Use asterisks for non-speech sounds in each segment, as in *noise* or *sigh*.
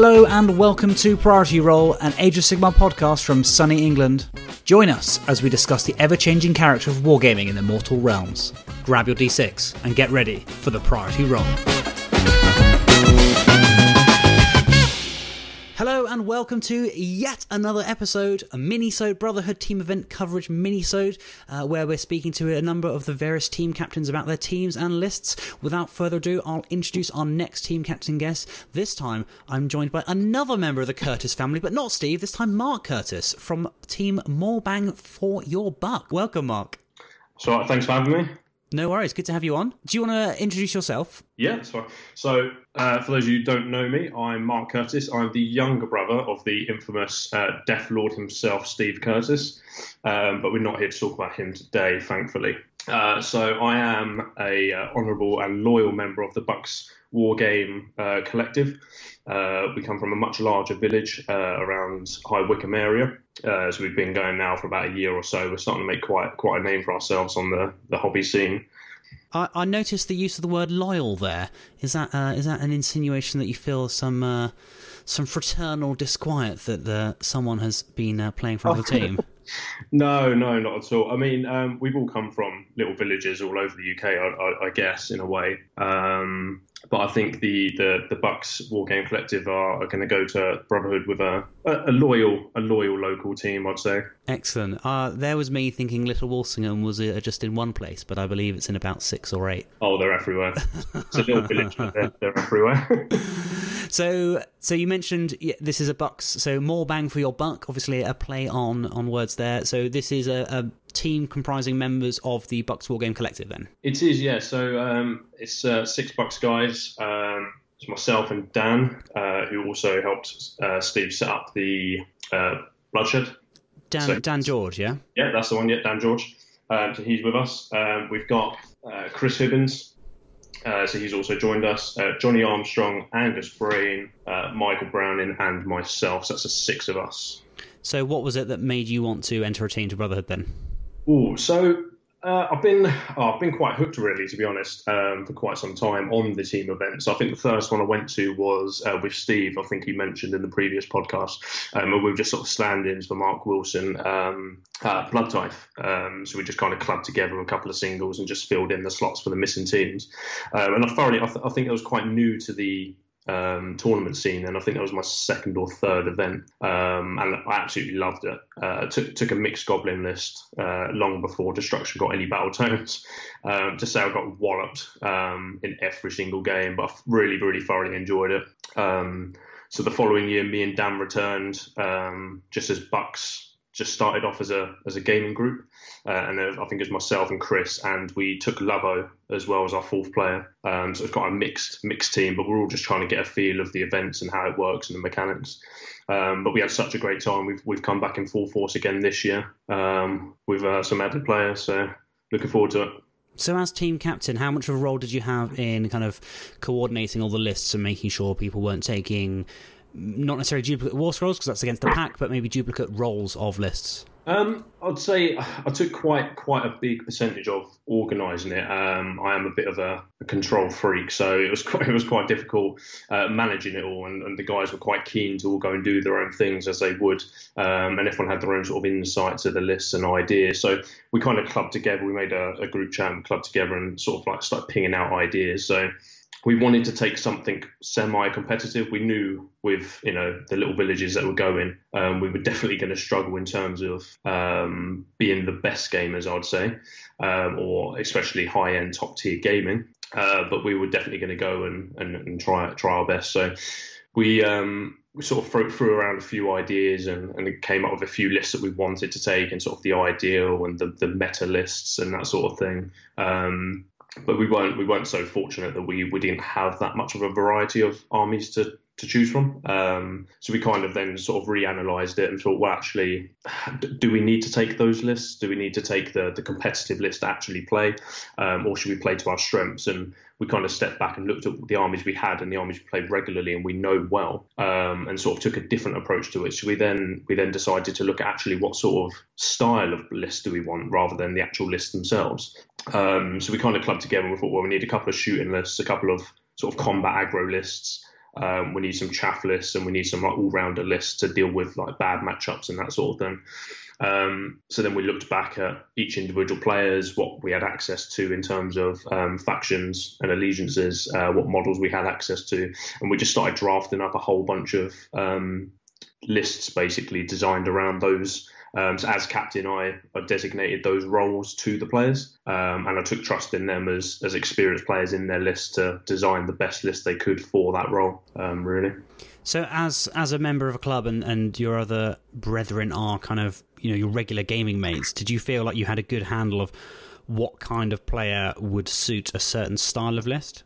Hello and welcome to Priority Roll, an Age of Sigmar podcast from sunny England. Join us as we discuss the ever changing character of wargaming in the mortal realms. Grab your d6 and get ready for the Priority Roll. And welcome to yet another episode, a mini-sode Brotherhood team event coverage mini-sode, uh, where we're speaking to a number of the various team captains about their teams and lists. Without further ado, I'll introduce our next team captain guest. This time, I'm joined by another member of the Curtis family, but not Steve. This time, Mark Curtis from Team More Bang for Your Buck. Welcome, Mark. So thanks for having me. No worries. Good to have you on. Do you want to introduce yourself? Yeah, that's fine. So, uh, for those of you who don't know me, I'm Mark Curtis. I'm the younger brother of the infamous uh, Death Lord himself, Steve Curtis. Um, but we're not here to talk about him today, thankfully. Uh, so, I am a uh, honourable and loyal member of the Bucks War Game uh, Collective. Uh, we come from a much larger village around High Wycombe area. Uh, so we've been going now for about a year or so. We're starting to make quite quite a name for ourselves on the, the hobby scene. I, I noticed the use of the word loyal there. Is that uh, is that an insinuation that you feel some uh, some fraternal disquiet that uh, someone has been uh, playing for the team? *laughs* no, no, not at all. I mean, um, we've all come from little villages all over the UK, I, I, I guess, in a way. Um, but I think the the, the Bucks War Game Collective are, are going to go to Brotherhood with a, a, a, loyal a loyal local team. I'd say. Excellent. Uh, there was me thinking Little Walsingham was uh, just in one place, but I believe it's in about six or eight. Oh, they're everywhere. it's a little village, they're, they're everywhere. *laughs* so, so you mentioned yeah, this is a Bucks, so more bang for your buck. Obviously, a play on on words there. So this is a, a team comprising members of the Bucks War Game Collective then? It is, yeah. So um, it's uh, six Bucks guys. Um, it's myself and Dan, uh, who also helped uh, Steve set up the uh, Bloodshed. Dan, so, Dan George, yeah? Yeah, that's the one, yeah, Dan George. Um, so he's with us. Um, we've got uh, Chris Hibbins, uh, so he's also joined us. Uh, Johnny Armstrong, Angus Brain, uh, Michael Browning, and myself. So that's the six of us. So, what was it that made you want to enter a team to Brotherhood then? Oh, so uh, I've been oh, I've been quite hooked really, to be honest, um, for quite some time on the team events. I think the first one I went to was uh, with Steve. I think he mentioned in the previous podcast, um, we were just sort of stand-ins for Mark Wilson, um, uh, Blood Tithe. Um, so we just kind of clubbed together a couple of singles and just filled in the slots for the missing teams. Um, and I thoroughly, I, th- I think it was quite new to the um, tournament scene, and I think that was my second or third event, um, and I absolutely loved it. Uh, took, took a mixed goblin list uh, long before Destruction got any battle tomes. *laughs* Um, to say I got walloped um, in every single game, but I really, really thoroughly enjoyed it. Um, so the following year, me and Dan returned um, just as Bucks just started off as a as a gaming group, uh, and I think it was myself and Chris, and we took Lavo as well as our fourth player. Um, so it's quite a mixed mixed team, but we're all just trying to get a feel of the events and how it works and the mechanics. Um, but we had such a great time. We've we've come back in full force again this year um, with uh, some added players. So looking forward to it. So, as team captain, how much of a role did you have in kind of coordinating all the lists and making sure people weren't taking not necessarily duplicate war scrolls because that's against the pack, but maybe duplicate rolls of lists? Um, I'd say I took quite quite a big percentage of organising it. Um, I am a bit of a, a, control freak, so it was *laughs* quite, it was quite difficult uh, managing it all. And, and, the guys were quite keen to all go and do their own things as they would, um, and everyone had their own sort of insights of the lists and ideas. So we kind of clubbed together. We made a, a group chat and clubbed together and sort of like started pinging out ideas. So we wanted to take something semi-competitive. We knew with you know the little villages that were going, um, we were definitely going to struggle in terms of um, being the best gamers, I'd say, um, or especially high-end, top-tier gaming. Uh, but we were definitely going to go and, and, and, try try our best. So we um, we sort of threw, threw, around a few ideas and, and came up with a few lists that we wanted to take and sort of the ideal and the, the meta lists and that sort of thing. Um, but we weren't we weren't so fortunate that we, we didn't have that much of a variety of armies to to choose from. Um, so we kind of then sort of reanalyzed it and thought, well, actually, do we need to take those lists? Do we need to take the the competitive list to actually play, um, or should we play to our strengths? And we kind of stepped back and looked at the armies we had and the armies we played regularly and we know well, um, and sort of took a different approach to it. So we then we then decided to look at actually what sort of style of list do we want rather than the actual lists themselves. Um, so we kind of clubbed together and we thought, well, we need a couple of shooting lists, a couple of sort of combat aggro lists, Um, we need some chaff lists and we need some like all rounder lists to deal with like bad matchups and that sort of thing. Um, so then we looked back at each individual players, what we had access to in terms of um, factions and allegiances, uh, what models we had access to, and we just started drafting up a whole bunch of um, lists basically designed around those. Um, so as captain, I, I, designated those roles to the players, um, and I took trust in them as as experienced players in their list to design the best list they could for that role. Um, really. So as as a member of a club and, and your other brethren are kind of you know your regular gaming mates, did you feel like you had a good handle of what kind of player would suit a certain style of list?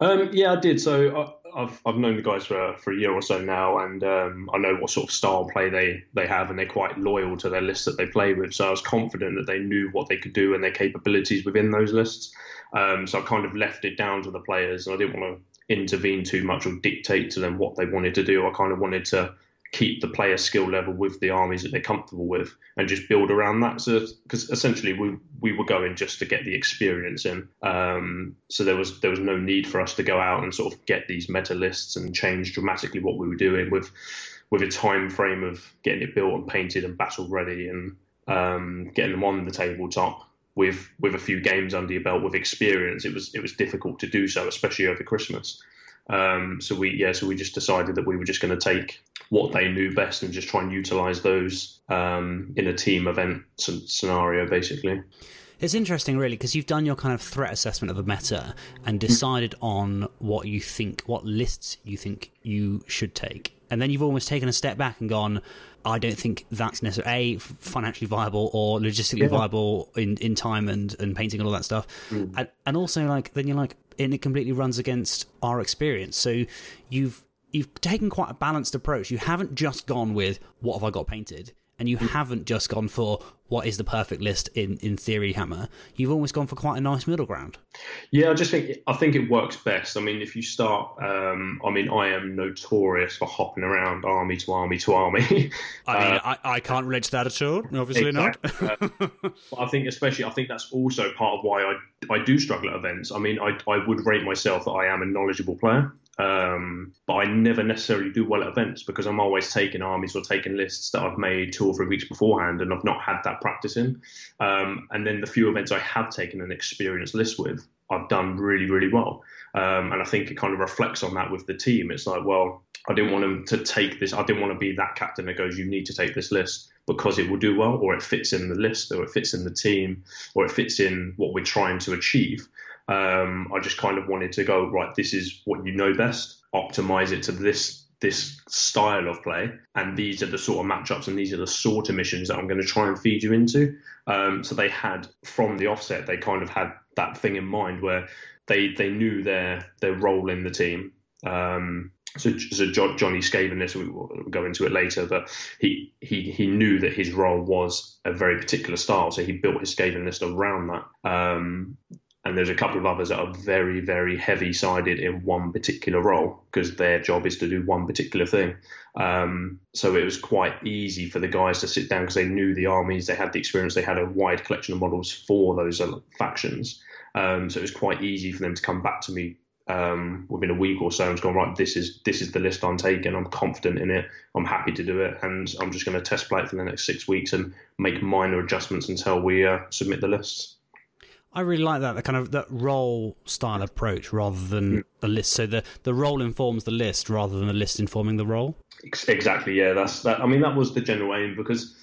Um, yeah, I did. So I, have I've known the guys for for a year or so now, and um, I know what sort of style play they they have, and they're quite loyal to their lists that they play with. So I was confident that they knew what they could do and their capabilities within those lists. Um, so I kind of left it down to the players, and I didn't want to intervene too much or dictate to them what they wanted to do. I kind of wanted to keep the player skill level with the armies that they're comfortable with and just build around that. So, because essentially we we were going just to get the experience in. Um, so there was there was no need for us to go out and sort of get these meta lists and change dramatically what we were doing with with a time frame of getting it built and painted and battle ready and um, getting them on the tabletop with with a few games under your belt with experience. It was it was difficult to do so, especially over Christmas. Um, so we yeah, so we just decided that we were just going to take what they knew best and just try and utilize those um, in a team event scenario, basically. It's interesting, really, because you've done your kind of threat assessment of the meta and decided on what you think, what lists you think you should take, and then you've almost taken a step back and gone, I don't think that's necessarily a financially viable or logistically yeah. viable in, in time and, and painting and all that stuff. Mm. And, and also like then you're like and it completely runs against our experience. So you've you've taken quite a balanced approach. You haven't just gone with what have I got painted, and you haven't just gone for what is the perfect list in in theory hammer. You've always gone for quite a nice middle ground. Yeah, I just think I think it works best. I mean, if you start, um, I mean, I am notorious for hopping around army to army to army. *laughs* I mean, uh, I, I can't relate to that at all. Obviously exactly. not. *laughs* uh, I think, especially, I think that's also part of why I I do struggle at events. I mean, I I would rate myself that I am a knowledgeable player. Um, but I never necessarily do well at events because I'm always taking armies or taking lists that I've made two or three weeks beforehand and I've not had that practice in. Um, and then the few events I have taken an experienced list with, I've done really, really well. Um, and I think it kind of reflects on that with the team. It's like, well, I didn't want them to take this. I didn't want to be that captain that goes, you need to take this list because it will do well, or it fits in the list, or it fits in the team, or it fits in what we're trying to achieve. Um, I just kind of wanted to go right. This is what you know best. Optimize it to this this style of play, and these are the sort of matchups and these are the sort of missions that I'm going to try and feed you into. Um, so they had from the offset, they kind of had that thing in mind where they they knew their their role in the team. Um, so, so Johnny Skaven, this we'll go into it later, but he, he he knew that his role was a very particular style, so he built his Skaven list around that. Um, and there's a couple of others that are very, very heavy sided in one particular role because their job is to do one particular thing. Um, so it was quite easy for the guys to sit down because they knew the armies, they had the experience, they had a wide collection of models for those factions. Um, so it was quite easy for them to come back to me um, within a week or so and go right. This is this is the list I'm taking. I'm confident in it. I'm happy to do it, and I'm just going to test play it for the next six weeks and make minor adjustments until we uh, submit the lists. I really like that the kind of that role style approach rather than mm. the list. So the the role informs the list rather than the list informing the role. Exactly. Yeah. That's that. I mean, that was the general aim because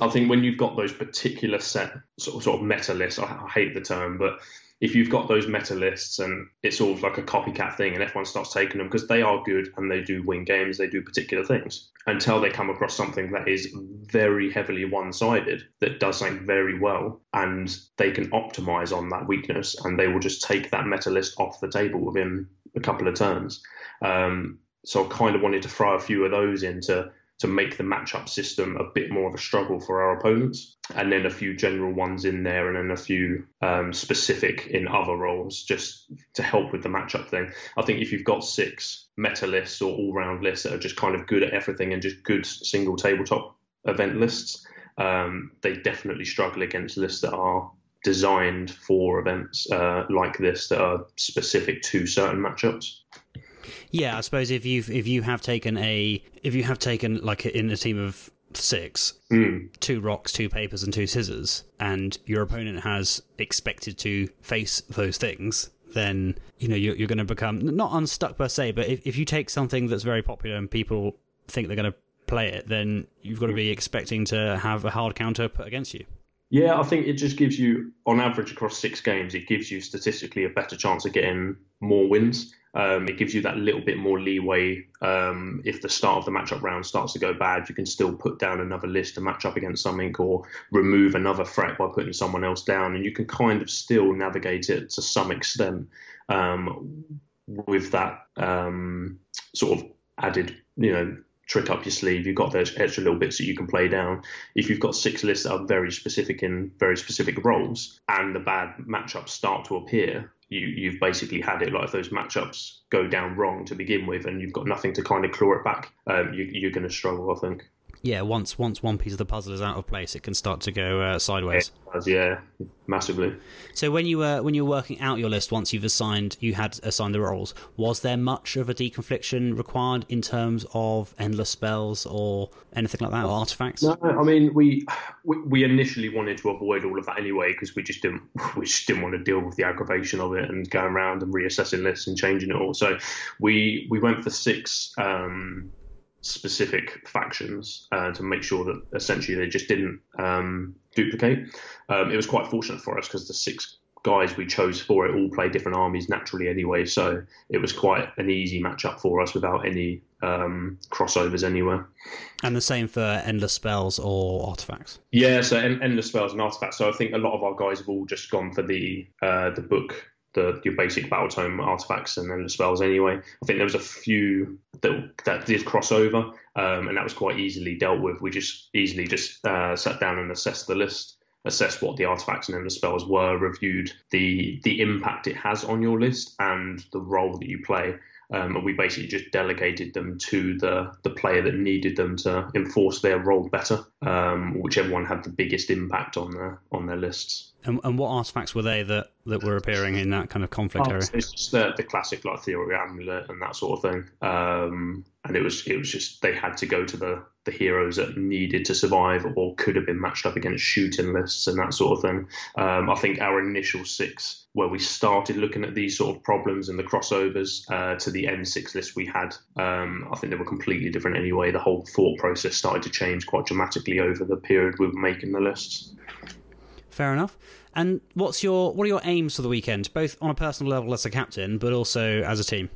I think when you've got those particular set sort of, sort of meta lists, I, I hate the term, but if you've got those meta lists and it's sort of like a copycat thing and everyone starts taking them because they are good and they do win games, they do particular things until they come across something that is very heavily one sided, that does something very well, and they can optimize on that weakness and they will just take that meta list off the table within a couple of turns. Um, so I kind of wanted to throw a few of those into to make the matchup system a bit more of a struggle for our opponents. And then a few general ones in there, and then a few um, specific in other roles, just to help with the matchup thing. I think if you've got six meta lists or all round lists that are just kind of good at everything and just good single tabletop event lists, um, they definitely struggle against lists that are designed for events uh, like this that are specific to certain matchups. Yeah, I suppose if you if you have taken a if you have taken like in a team of six, Mm. two rocks, two papers, and two scissors, and your opponent has expected to face those things, then you know you're, you're going to become not unstuck per se, but if, if you take something that's very popular and people think they're going to play it, then you've got to be expecting to have a hard counter put against you. Yeah, I think it just gives you, on average across six games, it gives you statistically a better chance of getting more wins. Um, it gives you that little bit more leeway. Um, if the start of the matchup round starts to go bad, you can still put down another list to match up against something or remove another threat by putting someone else down. And you can kind of still navigate it to some extent um, with that um, sort of added, you know, trick up your sleeve. You've got those extra little bits that you can play down. If you've got six lists that are very specific in very specific roles, and the bad matchups start to appear, you, you've basically had it. Like if those matchups go down wrong to begin with, and you've got nothing to kind of claw it back, um, you, you're going to struggle. I think. Yeah, once once one piece of the puzzle is out of place, it can start to go uh, sideways. Yeah, massively. So when you were when you were working out your list, once you've assigned you had assigned the roles, was there much of a deconfliction required in terms of endless spells or anything like that, or artifacts? No, I mean we we, we initially wanted to avoid all of that anyway because we just didn't *laughs* we just didn't want to deal with the aggravation of it and going around and reassessing lists and changing it all. So we we went for six. Um, specific factions uh, to make sure that essentially they just didn't um, duplicate. Um, it was quite fortunate for us because the six guys we chose for it all play different armies naturally anyway, so it was quite an easy matchup for us without any um, crossovers anywhere. And the same for endless spells or artifacts. Yeah, so en- endless spells and artifacts. So I think a lot of our guys have all just gone for the uh, the book the your basic battle tome artifacts and then the spells anyway. I think there was a few that that did cross over, um, and that was quite easily dealt with. We just easily just uh, sat down and assessed the list, assessed what the artifacts and then the spells were, reviewed the the impact it has on your list and the role that you play. Um, and we basically just delegated them to the, the player that needed them to enforce their role better, um, whichever one had the biggest impact on their on their lists. And, and what artifacts were they that, that were appearing in that kind of conflict Oh, area? It's just the, the classic like ethereal amulet and that sort of thing. Um, and it was it was just they had to go to the the heroes that needed to survive or could have been matched up against shooting lists and that sort of thing. Um, I think our initial six, where we started looking at these sort of problems and the crossovers uh, to the M6 list we had, um, I think they were completely different anyway. The whole thought process started to change quite dramatically over the period we were making the lists. Fair enough. And what's your what are your aims for the weekend, both on a personal level as a captain, but also as a team?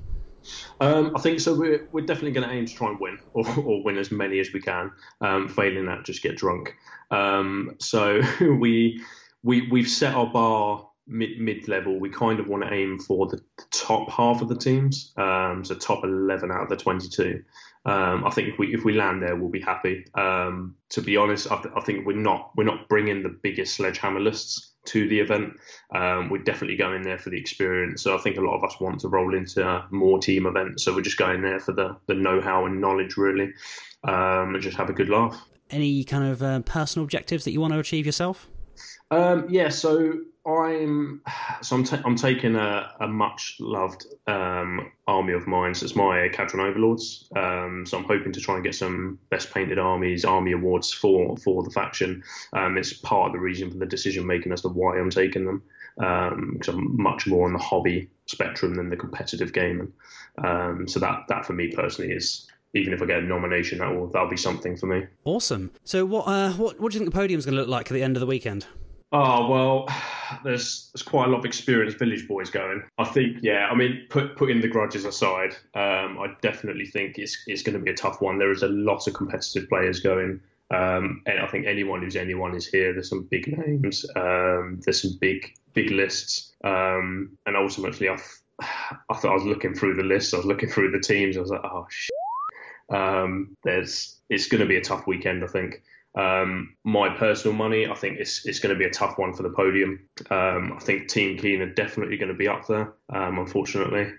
Um, I think so. We're, we're definitely going to aim to try and win, or, or win as many as we can. Um, failing that, just get drunk. Um, so *laughs* we we we've set our bar mid mid level. We kind of want to aim for the top half of the teams, um, so top eleven out of the twenty two. Um, I think if we if we land there, we'll be happy. Um, to be honest, I, th- I think we're not we're not bringing the biggest sledgehammer lists to the event. Um, we're definitely going there for the experience. So I think a lot of us want to roll into more team events. So we're just going there for the the know how and knowledge really, um, and just have a good laugh. Any kind of uh, personal objectives that you want to achieve yourself? Um, yeah, so I'm so I'm, ta- I'm taking a, a much loved um, army of mine. So it's my Kharadron Overlords. Um, so I'm hoping to try and get some best painted armies, army awards for for the faction. Um, it's part of the reason for the decision making as to why I'm taking them. Because I'm much more on the hobby spectrum than the competitive game, and um, so that that for me personally is even if I get a nomination, that will that'll be something for me. Awesome. So what uh, what what do you think the podium's going to look like at the end of the weekend? Oh well, there's there's quite a lot of experienced village boys going. I think, yeah. I mean, put putting the grudges aside, um, I definitely think it's it's going to be a tough one. There is a lot of competitive players going, um, and I think anyone who's anyone is here. There's some big names. Um, there's some big big lists, um, and ultimately, I I thought I was looking through the list. I was looking through the teams. I was like, oh shit. Um, there's it's going to be a tough weekend. I think. Um, my personal money, I think it's it's going to be a tough one for the podium. Um, I think Team Keen are definitely going to be up there, um, unfortunately.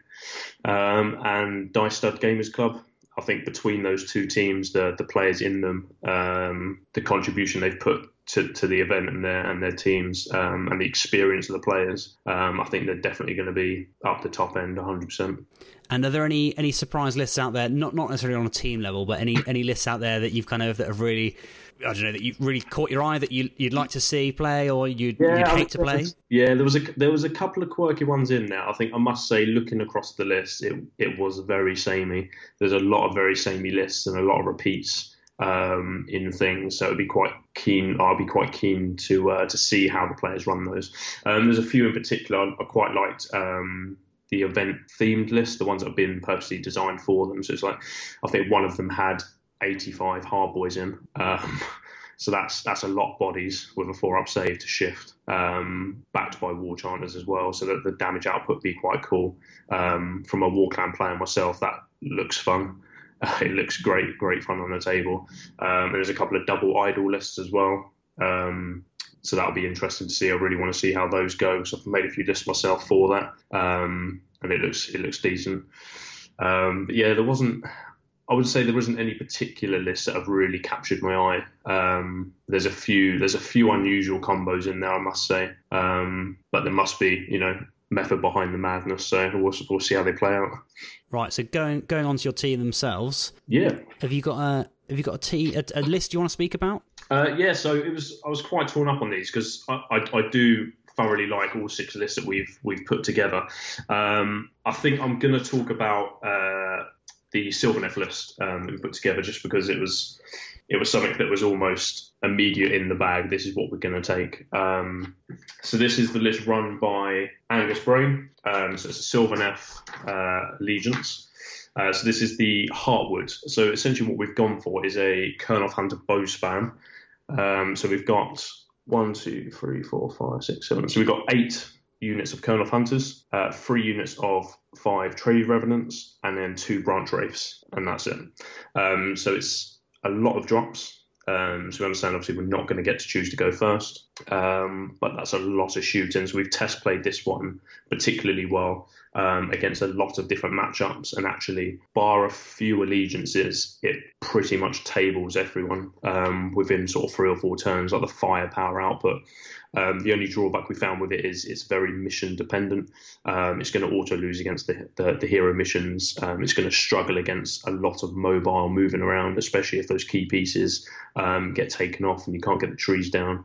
Um, and Dice Stud Gamers Club, I think between those two teams, the the players in them, um, the contribution they've put to, to the event and their and their teams um, and the experience of the players, um, I think they're definitely going to be up the top end 100. percent and are there any any surprise lists out there? Not not necessarily on a team level, but any any lists out there that you've kind of that have really I don't know that you really caught your eye that you you'd like to see play or you'd, yeah, you'd hate to play. Yeah, there was a there was a couple of quirky ones in there. I think I must say, looking across the list, it it was very samey. There's a lot of very samey lists and a lot of repeats um, in things. So it'd be quite keen. I'll be quite keen to uh, to see how the players run those. Um, there's a few in particular I, quite liked. Um, the event themed list, the ones that have been purposely designed for them. So it's like I think one of them had 85 hard boys in. Um, *laughs* so that's that's a lot bodies with a four up save to shift, um, backed by war chanters as well, so that the damage output be quite cool. Um, from a war clan player myself, that looks fun. Uh, *laughs* it looks great, great fun on the table. Um, there's a couple of double idle lists as well. Um, so that'll be interesting to see. I really want to see how those go. So I've made a few lists myself for that, um, and it looks it looks decent. Um, yeah, there wasn't. I would say there wasn't any particular list that have really captured my eye. Um, there's a few there's a few unusual combos in there, I must say, um, but there must be you know method behind the madness. So we'll, we'll see how they play out. Right. So going going on to your team themselves. Yeah. Have you got a have you got a, tea, a, a list you want to speak about? Uh, yeah. So it was I was quite torn up on these because I, I, I do thoroughly like all six lists that we've we've put together. Um, I think I'm going to talk about uh, the Sylvaneth list um, that we put together just because it was it was something that was almost immediate in the bag. This is what we're going to take. Um, so this is the list run by Angus Brain. Um, so it's a Sylvaneth uh, allegiance. Uh, so this is the Heartwood. So essentially, what we've gone for is a Kurnoth Hunter bow span. Um, so we've got one, two, three, four, five, six, seven. So we've got eight units of Kurnoth Hunters, uh, three units of five Tree-Revenants, and then two Branch Wraiths, and that's it. Um, so it's a lot of drops. Um, so we understand obviously we're not going to get to choose to go first, um, but that's a lot of shooting. So we've test played this one particularly well um, against a lot of different matchups, and actually, bar a few allegiances, it pretty much tables everyone um, within sort of three or four turns, like the firepower output. Um, the only drawback we found with it is it's very mission dependent. Um, it's going to auto lose against the, the, the hero missions. Um, it's going to struggle against a lot of mobile moving around, especially if those key pieces um, get taken off and you can't get the trees down.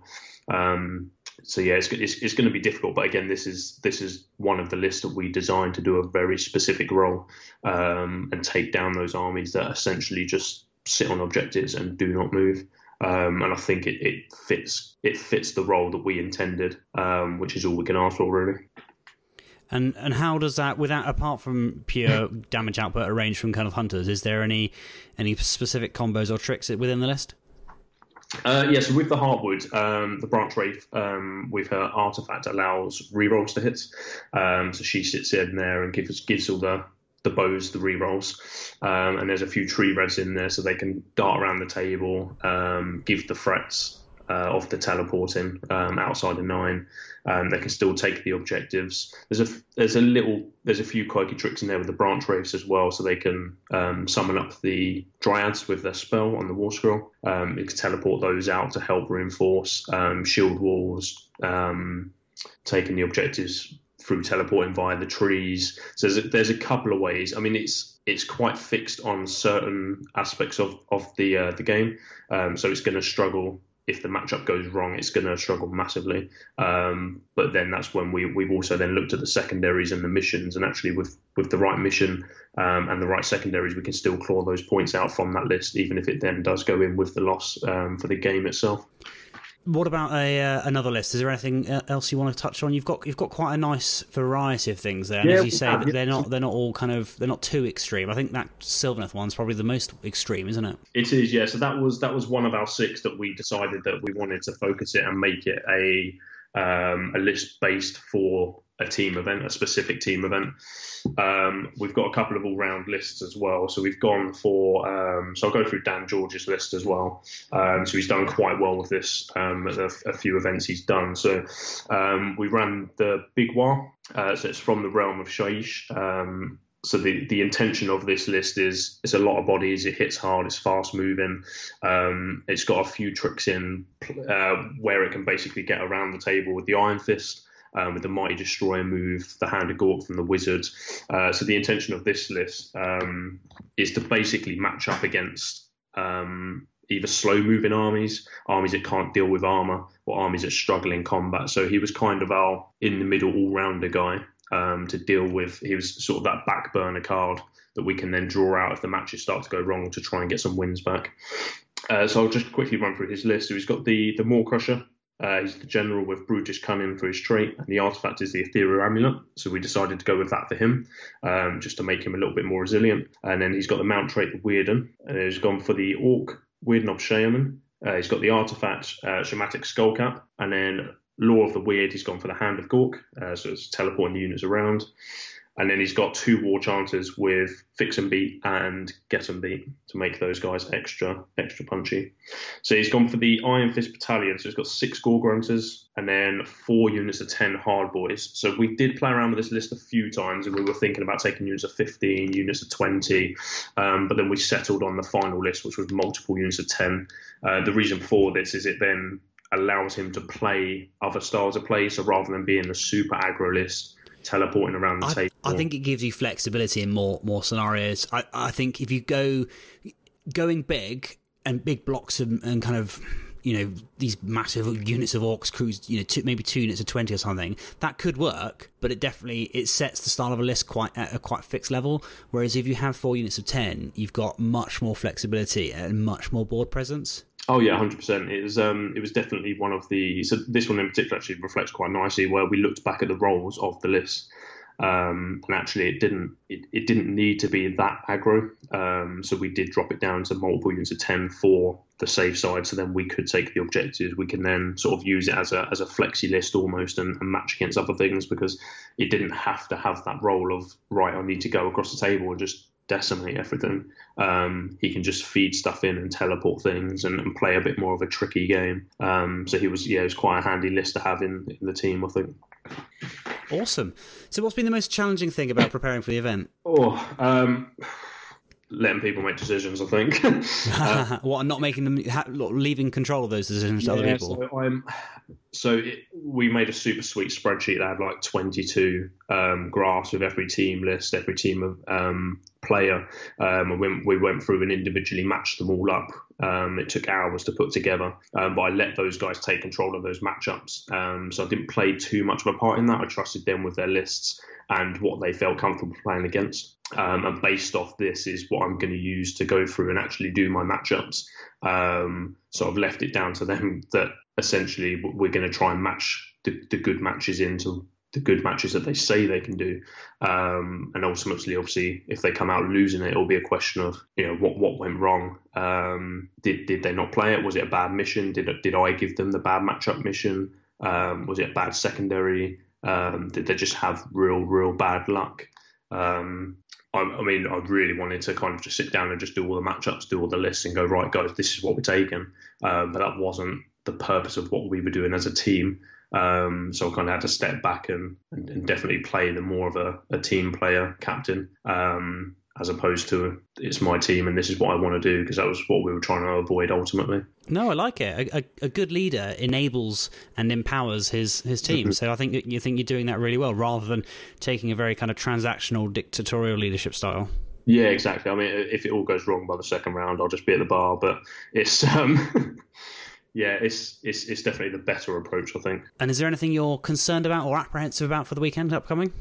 Um, so yeah, it's, it's, it's, going to be difficult. But again, this is this is one of the lists that we designed to do a very specific role um, and take down those armies that essentially just sit on objectives and do not move. Um, and I think it, it, fits it fits the role that we intended, um, which is all we can ask for, really. And and how does that, without apart from pure *laughs* damage output arranged from kind of hunters, is there any any specific combos or tricks within the list? Uh, yeah, so with the Heartwood, um, the Branch Wraith um, with her artifact allows rerolls to hit. Um, so she sits in there and gives gives all the the bows the rerolls. Um, and there's a few Tree Revs in there so they can dart around the table, um, give the threats uh, of the teleporting um, outside of nine. Um, they can still take the objectives. There's a there's a little there's a few quirky tricks in there with the branch wraiths as well, so they can um, summon up the dryads with their spell on the war scroll. Um, you can teleport those out to help reinforce um, shield walls, um, taking the objectives through teleporting via the trees. So there's a, there's a couple of ways. I mean, it's it's quite fixed on certain aspects of of the uh, the game, um, so it's going to struggle if the matchup goes wrong, it's going to struggle massively. Um, but then that's when we we've also then looked at the secondaries and the missions, and actually with with the right mission um, and the right secondaries, we can still claw those points out from that list, even if it then does go in with the loss um, for the game itself. What about a uh, another list? Is there anything uh, else you want to touch on? You've got you've got quite a nice variety of things there, and yeah, as you say, they're not they're not all kind of they're not too extreme. I think that Sylvaneth one's probably the most extreme, isn't it? It is, yeah. So that was that was one of our six that we decided that we wanted to focus it and make it a um, a list based for a team event, a specific team event. Um, we've got a couple of all-round lists as well. So we've gone for. Um, so I'll go through Dan George's list as well. Um, so he's done quite well with this um, a, a, few events he's done. So um, we ran the Big Waaagh. Uh, so it's from the realm of Shyish. Um, so the, the intention of this list is it's a lot of bodies. It hits hard. It's fast moving. Um, it's got a few tricks in uh, where it can basically get around the table with the Iron Fist. Um, with the Mighty Destroyer move, the Hand of Gork from the Wizard. Uh, so the intention of this list um, is to basically match up against um, either slow moving armies, armies that can't deal with armor, or armies that struggle in combat. So he was kind of our in the middle all rounder guy um, to deal with. He was sort of that back burner card that we can then draw out if the matches start to go wrong to try and get some wins back. Uh, so I'll just quickly run through his list. So he's got the the Maw-krusha. Uh, he's the general with brutish cunning for his trait, and the artifact is the ethereal amulet. So we decided to go with that for him, um, just to make him a little bit more resilient. And then he's got the mount trait, the Weirden, and he's gone for the orc Weirdnob Shaman. Uh, he's got the artifact uh, Shammatic Skullcap, and then Lore of the Weird, he's gone for the Hand of Gork, uh, so it's teleporting the units around. And then he's got two War Chanters with Fixin' Beat and Get 'Em Beat to make those guys extra extra punchy. So he's gone for the Iron Fist Battalion. So he's got six Gore-gruntas and then four units of 10 Hard Boys. So we did play around with this list a few times and we were thinking about taking units of 15, units of 20. Um, but then we settled on the final list, which was multiple units of 10. Uh, the reason for this is it then allows him to play other styles of play. So rather than being the super aggro list, teleporting around the I, table. I think it gives you flexibility in more more scenarios. I, I think if you go going big and big blocks and, and kind of you know these massive units of orcs crews you know two, maybe two units of 20 or something that could work but it definitely it sets the style of a list quite at a quite fixed level whereas if you have four units of 10 you've got much more flexibility and much more board presence Oh yeah, hundred percent. It was um, it was definitely one of the. So this one in particular actually reflects quite nicely where we looked back at the roles of the list, um, and actually it didn't it, it didn't need to be that aggro. Um, so we did drop it down to multiple units of ten for the safe side. So then we could take the objectives. We can then sort of use it as a as a flexi list almost and, and match against other things because it didn't have to have that role of right. I need to go across the table and just decimate everything. Um, he can just feed stuff in and teleport things and, and play a bit more of a tricky game. Um, so he was yeah, it was quite a handy list to have in, in the team, I think. Awesome. So, what's been the most challenging thing about preparing for the event? Oh, um, letting people make decisions. I think. uh, *laughs* *laughs* what, not making them, leaving control of those decisions to yeah, other people. So I'm, so it, we made a super sweet spreadsheet that had like 22 um, graphs with every team list, every team of um, player, um, and we, we, went through and individually matched them all up. Um, it took hours to put together, um, but I let those guys take control of those matchups. Um, so I didn't play too much of a part in that. I trusted them with their lists and what they felt comfortable playing against. Um, and based off this is what I'm going to use to go through and actually do my matchups. Um, so I've left it down to them that essentially we're going to try and match the, the good matches into the good matches that they say they can do. Um, and ultimately, obviously, if they come out losing it, it'll be a question of you know what what went wrong. Um, did did they not play it? Was it a bad mission? Did did I give them the bad matchup mission? Um, was it a bad secondary? Um, did they just have real real bad luck? I, I, mean, I really wanted to kind of just sit down and just do all the matchups, do all the lists, and go right, guys, this is what we're taking. Um, but that wasn't the purpose of what we were doing as a team. Um, so I kind of had to step back and, and, and definitely play the more of a, a team player captain. Um, as opposed to it's my team and this is what I want to do because that was what we were trying to avoid ultimately. No, I like it. A, a, a good leader enables and empowers his his team. Mm-hmm. So I think you think you're doing that really well, rather than taking a very kind of transactional dictatorial leadership style. Yeah, exactly. I mean, if it all goes wrong by the second round, I'll just be at the bar. But it's *laughs* um, yeah, it's it's it's definitely the better approach, I think. And is there anything you're concerned about or apprehensive about for the weekend upcoming?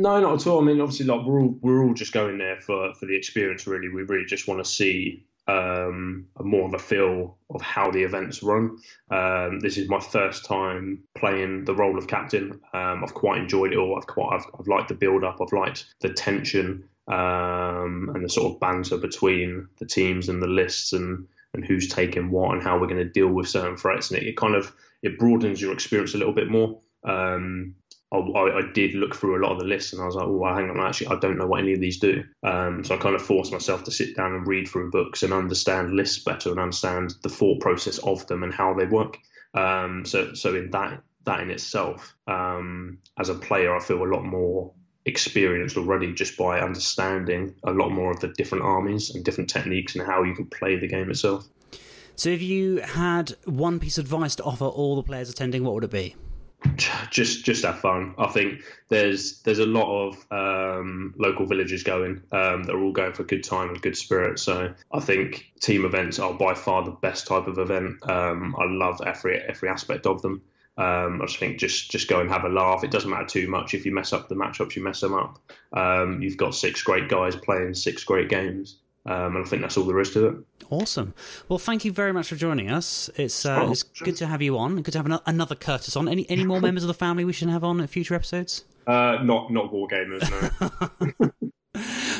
No, not at all. I mean, obviously, like we're all we're all just going there for for the experience. Really, we really just want to see um, more of a feel of how the events run. Um, this is my first time playing the role of captain. Um, I've quite enjoyed it all. I've quite I've, I've liked the build up. I've liked the tension um, and the sort of banter between the teams and the lists and and who's taking what and how we're going to deal with certain threats. And it, it kind of it broadens your experience a little bit more. Um, I, I, did look through a lot of the lists and I was like, oh, hang on, actually, I don't know what any of these do. Um, so I kind of forced myself to sit down and read through books and understand lists better and understand the thought process of them and how they work. Um, so, so in that that in itself, um, as a player, I feel a lot more experienced already just by understanding a lot more of the different armies and different techniques and how you can play the game itself. So, if you had one piece of advice to offer all the players attending, what would it be? Just just have fun. I think there's there's a lot of um, local villages going um, that are all going for a good time and good spirit. So I think team events are by far the best type of event. Um, I love every every aspect of them. Um, I just think just just go and have a laugh. It doesn't matter too much if you mess up the matchups, you mess them up. Um, you've got six great guys playing six great games. Um, and I think that's all there is to it. Awesome. Well, thank you very much for joining us. It's uh, oh, it's sure. good to have you on. Good to have another Curtis on. Any any more *laughs* members of the family we should have on at future episodes? Uh, not not war gamers, no. *laughs*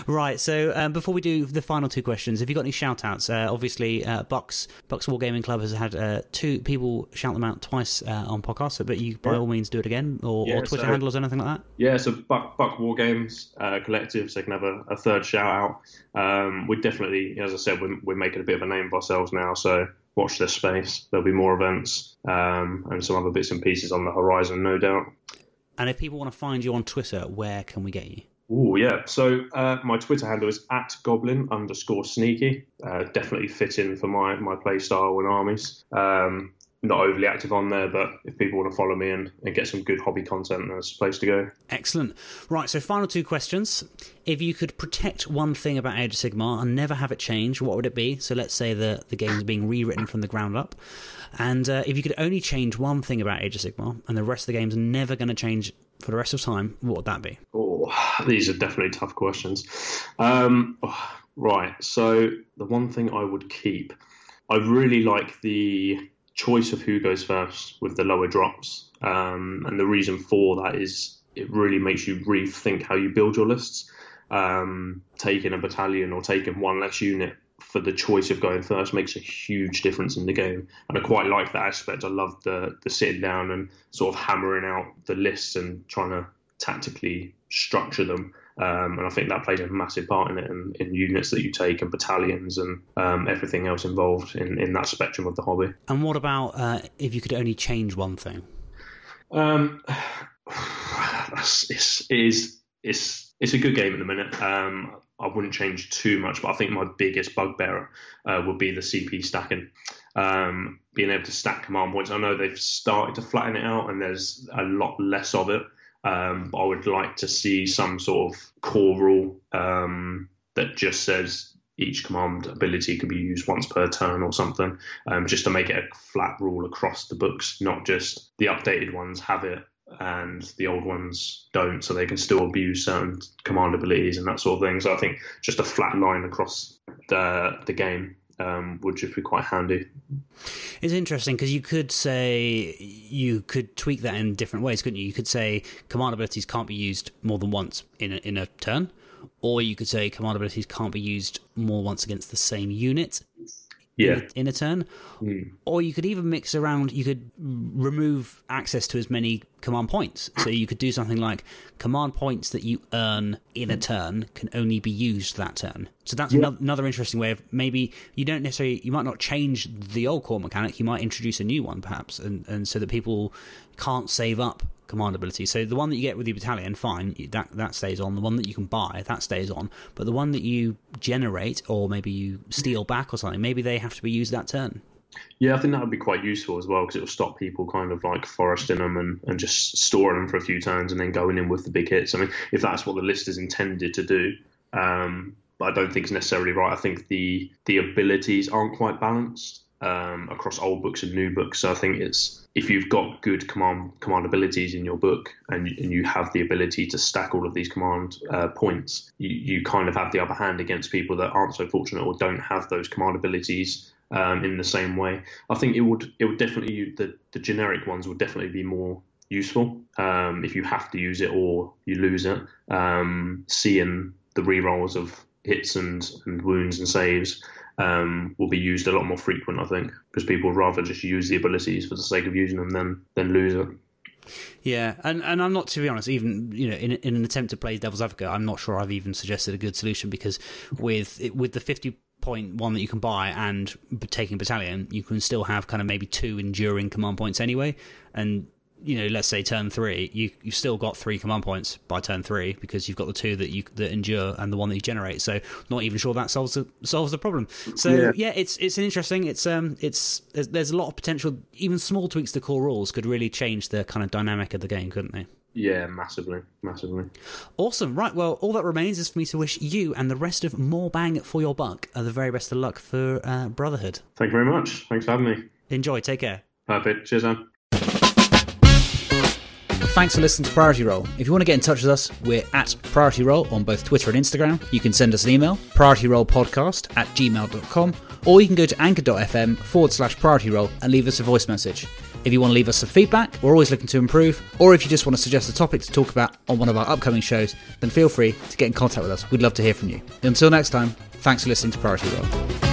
right. So um, before we do the final two questions, have you got any shout outs? Uh, obviously, uh, Bucks Bucks Wargaming Club has had uh, two people shout them out twice uh, on podcasts, but you by yeah. all means do it again, or, yeah, or Twitter so, handles, anything like that. Yeah. So Buck Buck Wargames uh, Collective, so they can have a, a third shout out. Um, we definitely, as I said, we're, we're making a bit of a name of ourselves now, so watch this space. There'll be more events um, and some other bits and pieces on the horizon, no doubt. And if people want to find you on Twitter, where can we get you? Oh yeah. So uh, my Twitter handle is at goblin underscore sneaky. Uh, definitely fit in for my my play style and armies. Um, not overly active on there, but if people want to follow me and, and get some good hobby content, there's a place to go. Excellent. Right, so final two questions. If you could protect one thing about Age of Sigmar and never have it change, what would it be? So let's say the, the game is being rewritten from the ground up. And uh, if you could only change one thing about Age of Sigmar and the rest of the game's never going to change for the rest of time, what would that be? Oh, these are definitely tough questions. Um, oh, right, so the one thing I would keep, I really like the choice of who goes first with the lower drops, um, and the reason for that is it really makes you rethink how you build your lists. Um, taking a battalion or taking one less unit for the choice of going first makes a huge difference in the game. And I quite like that aspect. I love the the sitting down and sort of hammering out the lists and trying to tactically structure them. Um, and I think that plays a massive part in it, and in units that you take, and battalions, and um, everything else involved in, in that spectrum of the hobby. And what about uh, if you could only change one thing? Um, *sighs* it's, it is, it's, it's a good game at the minute. Um, I wouldn't change too much, but I think my biggest bugbear uh, would be the CP stacking. Um, being able to stack command points. I know they've started to flatten it out, and there's a lot less of it. Um, I would like to see some sort of core rule um, that just says each command ability can be used once per turn or something, um, just to make it a flat rule across the books, not just the updated ones have it and the old ones don't, so they can still abuse certain command abilities and that sort of thing. So I think just a flat line across the the game um, would just be quite handy. It's interesting because you could say you could tweak that in different ways, couldn't you? You could say command abilities can't be used more than once in a, in a turn, or you could say command abilities can't be used more once against the same unit yeah. in, a, in a turn. Mm. Or you could even mix around, you could remove access to as many command points. So you could do something like command points that you earn in a turn can only be used that turn. So that's yeah. another interesting way of maybe you don't necessarily, you might not change the old core mechanic, you might introduce a new one perhaps, and, and so that people can't save up command ability. So the one that you get with your battalion, fine, that that stays on. The one that you can buy, that stays on. But the one that you generate, or maybe you steal back or something, maybe they have to be used that turn. Yeah, I think that would be quite useful as well because it will stop people kind of like foresting them and, and just storing them for a few turns and then going in with the big hits. I mean, if that's what the list is intended to do, um, I don't think it's necessarily right. I think the the abilities aren't quite balanced um, across old books and new books. So I think it's if you've got good command command abilities in your book and, and you have the ability to stack all of these command uh, points, you, you kind of have the upper hand against people that aren't so fortunate or don't have those command abilities um, in the same way. I think it would it would definitely the the generic ones would definitely be more useful um, if you have to use it or you lose it. Um, seeing the rerolls of hits and, and wounds and saves um, will be used a lot more frequent, I think, because people would rather just use the abilities for the sake of using them than than lose it. Yeah, and and I'm not to be honest, even you know, in in an attempt to play devil's advocate, I'm not sure I've even suggested a good solution because with with the 50 point one that you can buy and taking battalion, you can still have kind of maybe two enduring command points anyway, and you know, let's say turn three, you you've still got three command points by turn three because you've got the two that you that endure and the one that you generate. So not even sure that solves the solves the problem. So yeah, yeah it's it's an interesting. It's um it's there's, there's a lot of potential. Even small tweaks to core rules could really change the kind of dynamic of the game, couldn't they? Yeah, massively, massively. Awesome. Right. Well, all that remains is for me to wish you and the rest of More Bang for Your Buck uh, the very best of luck for uh, Brotherhood. Thank you very much. Thanks for having me. Enjoy. Take care. Perfect. Cheers, man. Thanks for listening to Priority Roll. If you want to get in touch with us, we're at Priority Roll on both Twitter and Instagram. You can send us an email, priorityrollpodcast at gmail.com, or you can go to anchor.fm forward slash priority roll and leave us a voice message. If you want to leave us some feedback, we're always looking to improve, or if you just want to suggest a topic to talk about on one of our upcoming shows, then feel free to get in contact with us. We'd love to hear from you. Until next time, thanks for listening to Priority Roll.